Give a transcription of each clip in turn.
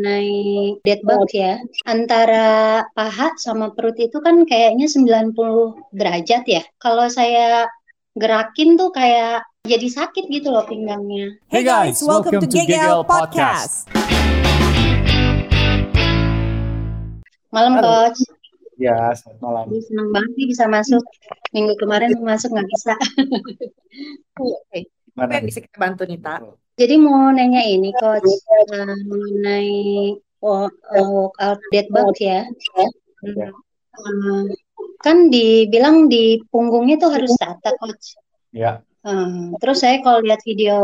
mengenai dead bug ya. Antara paha sama perut itu kan kayaknya 90 derajat ya. Kalau saya gerakin tuh kayak jadi sakit gitu loh pinggangnya. Hey guys, welcome, to GGL Podcast. Malam coach. Ya, selamat malam. Senang banget nih bisa masuk. Minggu kemarin masuk nggak bisa. Oke, apa Mana yang nih? bisa kita bantu Nita? Jadi mau nanya ini coach eh, mengenai eh, walkout dead bug ya. Ya. Eh, kan dibilang di punggungnya tuh harus rata coach. Ya, Eh, terus saya kalau lihat video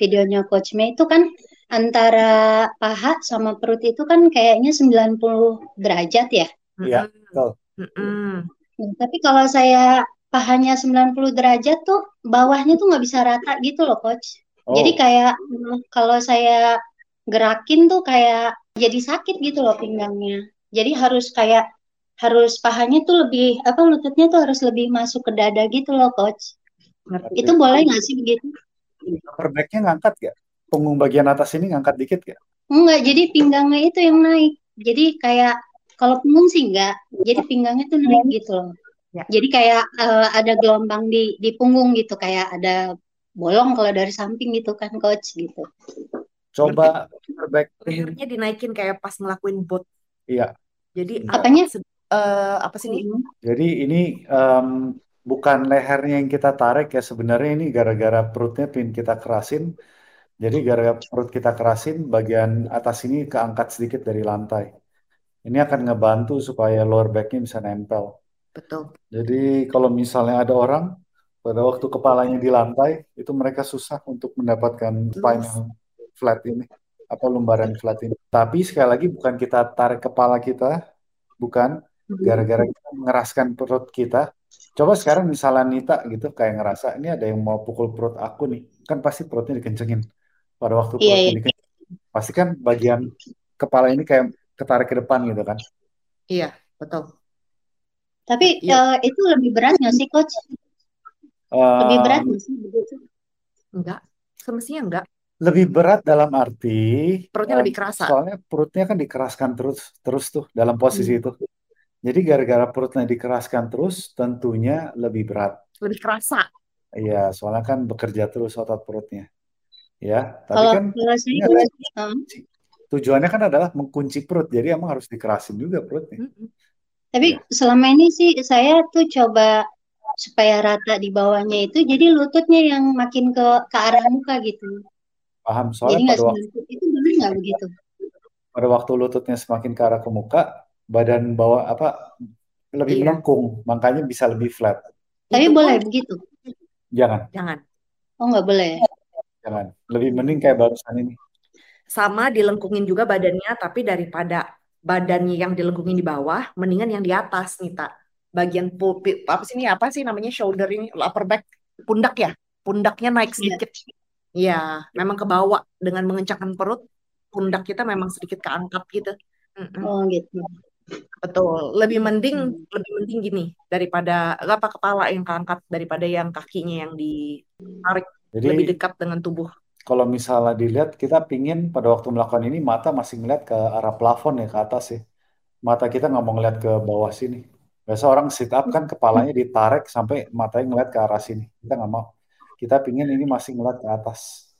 videonya Coach May itu kan antara paha sama perut itu kan kayaknya 90 derajat ya. Iya, betul. Mm-mm. Nah, tapi kalau saya pahanya 90 derajat tuh bawahnya tuh nggak bisa rata gitu loh Coach. Oh, Jadi kayak mm, kalau saya gerakin tuh kayak jadi sakit gitu loh pinggangnya. Jadi harus kayak harus pahanya tuh lebih apa lututnya tuh harus lebih masuk ke dada gitu loh Coach. Ngerti. Itu boleh nggak sih begitu? upper back-nya ngangkat gak? Punggung bagian atas ini ngangkat dikit gak? Enggak, jadi pinggangnya itu yang naik. Jadi kayak kalau punggung sih enggak, jadi pinggangnya tuh naik gitu loh. Ya. Jadi kayak eh, ada gelombang di di punggung gitu, kayak ada bolong kalau dari samping gitu kan coach gitu. Coba back. Lehernya dinaikin kayak pas ngelakuin bot. Iya, Jadi Apanya? se- eh, apa sih nih? jadi ini em, bukan lehernya yang kita tarik ya sebenarnya ini gara-gara perutnya pin kita kerasin. Jadi gara-gara perut kita kerasin, bagian atas ini keangkat sedikit dari lantai. Ini akan ngebantu supaya lower back-nya bisa nempel. Betul. Jadi kalau misalnya ada orang pada waktu kepalanya di lantai, itu mereka susah untuk mendapatkan spinal flat ini, apa lumbaran flat ini. Tapi sekali lagi bukan kita tarik kepala kita, bukan gara-gara kita mengeraskan perut kita. Coba sekarang misalnya Nita gitu kayak ngerasa ini ada yang mau pukul perut aku nih, kan pasti perutnya dikencengin. Pada waktu Iya, perutnya iya. dikencengin, pasti kan bagian kepala ini kayak ketarik ke depan gitu kan. Iya, betul. Tapi Iya. eh, itu lebih berat nggak sih coach? Lebih berat sih begitu? Enggak. Semestinya enggak. lebih berat dalam arti Perutnya lebih kerasa. soalnya perutnya kan dikeraskan terus terus tuh dalam posisi Hmm. itu. Jadi gara-gara perutnya dikeraskan terus tentunya lebih berat. Lebih kerasa. Iya, soalnya kan bekerja terus otot perutnya. Ya, tapi Kalau kan tujuannya kan adalah mengkunci perut. Jadi emang harus dikerasin juga perutnya. Mm-mm. tapi Iya. selama ini sih saya tuh coba supaya rata di bawahnya itu, jadi lututnya yang makin ke ke arah muka gitu. Paham? Jadi Soalnya nggak pada waktu 90 itu benar nggak begitu? pada waktu lututnya semakin ke arah ke muka, badan bawah apa lebih Iya. melengkung, makanya bisa lebih flat. Tapi Itu pun boleh begitu? Jangan, jangan. Oh nggak boleh ya? jangan. Lebih mending kayak barusan ini. Sama dilengkungin juga badannya, tapi daripada badannya yang dilengkungin di bawah, mendingan yang di atas, Nita. Bagian pulpi, apa sih ini? Apa sih namanya shoulder ini? Upper back, pundak ya? Pundaknya naik Iya. sedikit. Iya, memang ke bawah dengan mengencangkan perut, pundak kita memang sedikit keangkat gitu. Mm-mm. Oh gitu. Betul. Lebih mending, Hmm. lebih mending gini daripada apa kepala yang keangkat daripada yang kakinya yang ditarik lebih Jadi dekat dengan tubuh. kalau misalnya dilihat, kita pingin pada waktu melakukan ini mata masih ngeliat ke arah plafon ya, ke atas ya. Mata kita nggak mau ngeliat ke bawah sini. Biasa orang sit up kan kepalanya ditarik sampai matanya ngeliat ke arah sini. Kita nggak mau. Kita pingin ini masih ngeliat ke atas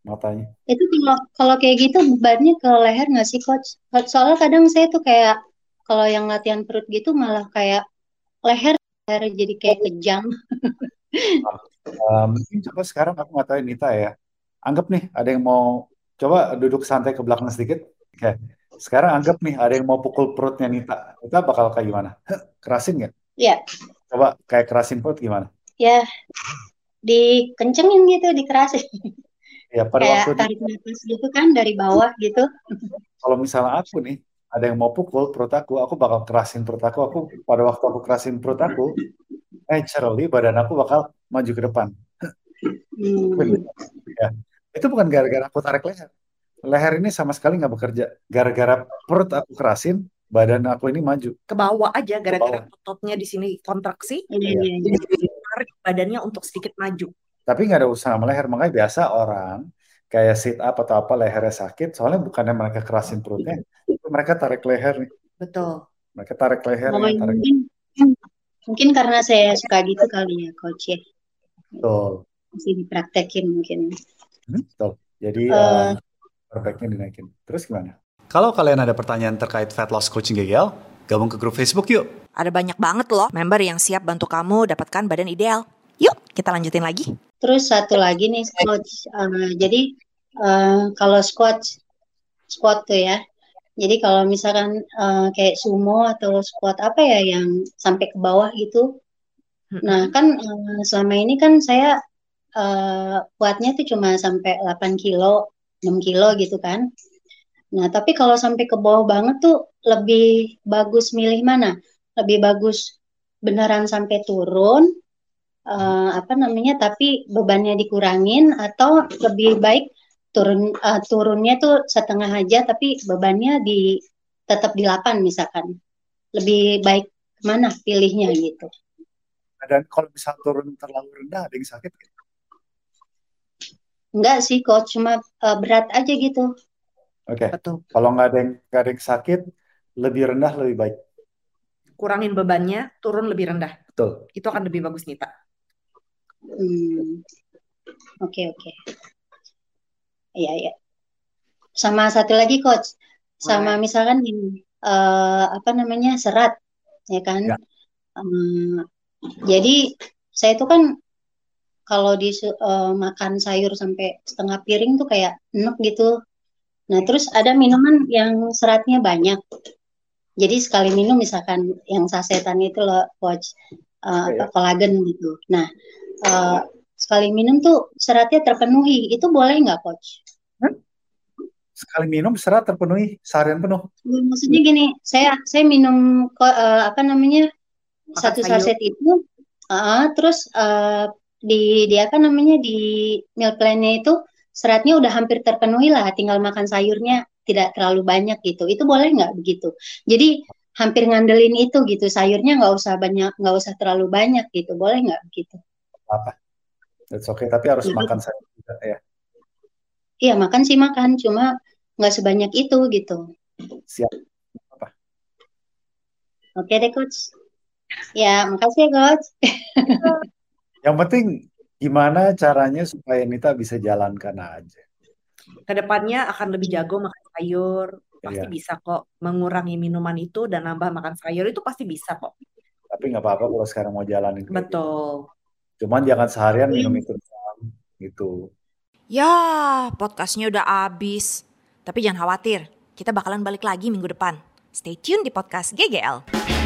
matanya. Itu kalau kalau kayak gitu bebannya ke leher nggak sih coach? Soalnya kadang saya tuh kayak kalau yang latihan perut gitu malah kayak leher leher jadi kayak kejang. Mungkin coba sekarang aku nggak tahu Nita ya. Anggap nih ada yang mau coba duduk santai ke belakang sedikit. Oke. Sekarang anggap nih ada yang mau pukul perutnya Nita. Nita bakal kayak gimana? Kerasin nggak? Ya, Coba kayak kerasin perut gimana? ya dikencengin gitu, dikerasin. Ya pada Kayak waktu tarik nafas gitu kan dari bawah gitu. kalau misalnya aku nih ada yang mau pukul perut aku, aku bakal kerasin perut aku. Aku pada waktu aku kerasin perut aku, naturally badan aku bakal maju ke depan. Hmm. Ya. Itu bukan gara-gara aku tarik leher. Leher ini sama sekali nggak bekerja. Gara-gara perut aku kerasin, badan aku ini maju. Ke bawah aja gara-gara ototnya di sini kontraksi, Iya, iya, iya. jadi tarik badannya untuk sedikit maju. Tapi nggak ada usaha sama leher. Makanya biasa orang kayak sit up atau apa lehernya sakit, soalnya bukannya mereka kerasin perutnya, mereka tarik leher nih. Betul. Mereka tarik leher, Oh, tarik. mungkin, mungkin karena saya suka gitu kali ya, coach ya. Betul. Masih dipraktekin mungkin. Hmm, betul. Jadi Eh. uh, backnya dinaikin. Terus gimana? Kalau kalian ada pertanyaan terkait fat loss coaching GGL, gabung ke grup Facebook yuk. Ada banyak banget loh member yang siap bantu kamu dapatkan badan ideal. Yuk, kita lanjutin lagi. Terus satu lagi nih coach, Eh, jadi eh, kalau squat, squat tuh ya. Jadi kalau misalkan eh, kayak sumo atau squat apa ya yang sampai ke bawah gitu. Nah kan eh, selama ini kan saya eh, kuatnya tuh cuma sampai 8 kilo, 6 kilo gitu kan. Nah tapi kalau sampai ke bawah banget tuh lebih bagus milih mana? Lebih bagus beneran sampai turun eh, apa namanya tapi bebannya dikurangin atau lebih baik turun eh, turunnya tuh setengah aja tapi bebannya di tetap di 8 misalkan lebih baik mana pilihnya gitu Dan kalau misal turun terlalu rendah, ada yang sakit nggak? enggak sih coach cuma eh, berat aja gitu Oke, Betul. kalau nggak ada yang nggak ada yang sakit, lebih rendah lebih baik. Kurangin bebannya, turun lebih rendah. Betul. Itu akan lebih bagus nih, Pak. Hmm. oke oke iya iya sama satu lagi coach sama misalkan ini eh, apa namanya serat ya kan Ya. Em, jadi saya tuh kan kalau di makan sayur sampai setengah piring tuh kayak enek gitu nah terus ada minuman yang seratnya banyak. Jadi sekali minum misalkan yang sasetan itu loh coach eh, Iya, apa kolagen gitu. Nah eh, sekali minum tuh seratnya terpenuhi. Itu boleh nggak coach Sekali minum serat terpenuhi seharian penuh. maksudnya gini saya saya minum eh, apa namanya Makan satu sayur. saset itu eh, terus eh, di di apa namanya di meal plan-nya itu seratnya udah hampir terpenuhi lah tinggal makan sayurnya tidak terlalu banyak gitu itu boleh nggak begitu jadi hampir ngandelin itu gitu sayurnya nggak usah banyak nggak usah terlalu banyak gitu boleh nggak begitu Apa? That's okay, tapi harus Iya. makan sayur juga ya. iya makan sih makan cuma nggak sebanyak itu gitu Siap. oke deh coach ya makasih ya coach Yang penting gimana caranya supaya Nita bisa jalankan aja. Ke depannya akan lebih jago makan sayur. Pasti Iya. bisa kok. Mengurangi minuman itu dan nambah makan sayur itu pasti bisa kok. Tapi nggak apa-apa kalau sekarang mau jalanin. gitu. Betul. Cuman jangan seharian minum itu gitu. Ya, podcastnya udah abis. Tapi jangan khawatir, kita bakalan balik lagi minggu depan. Stay tune di podcast GGL.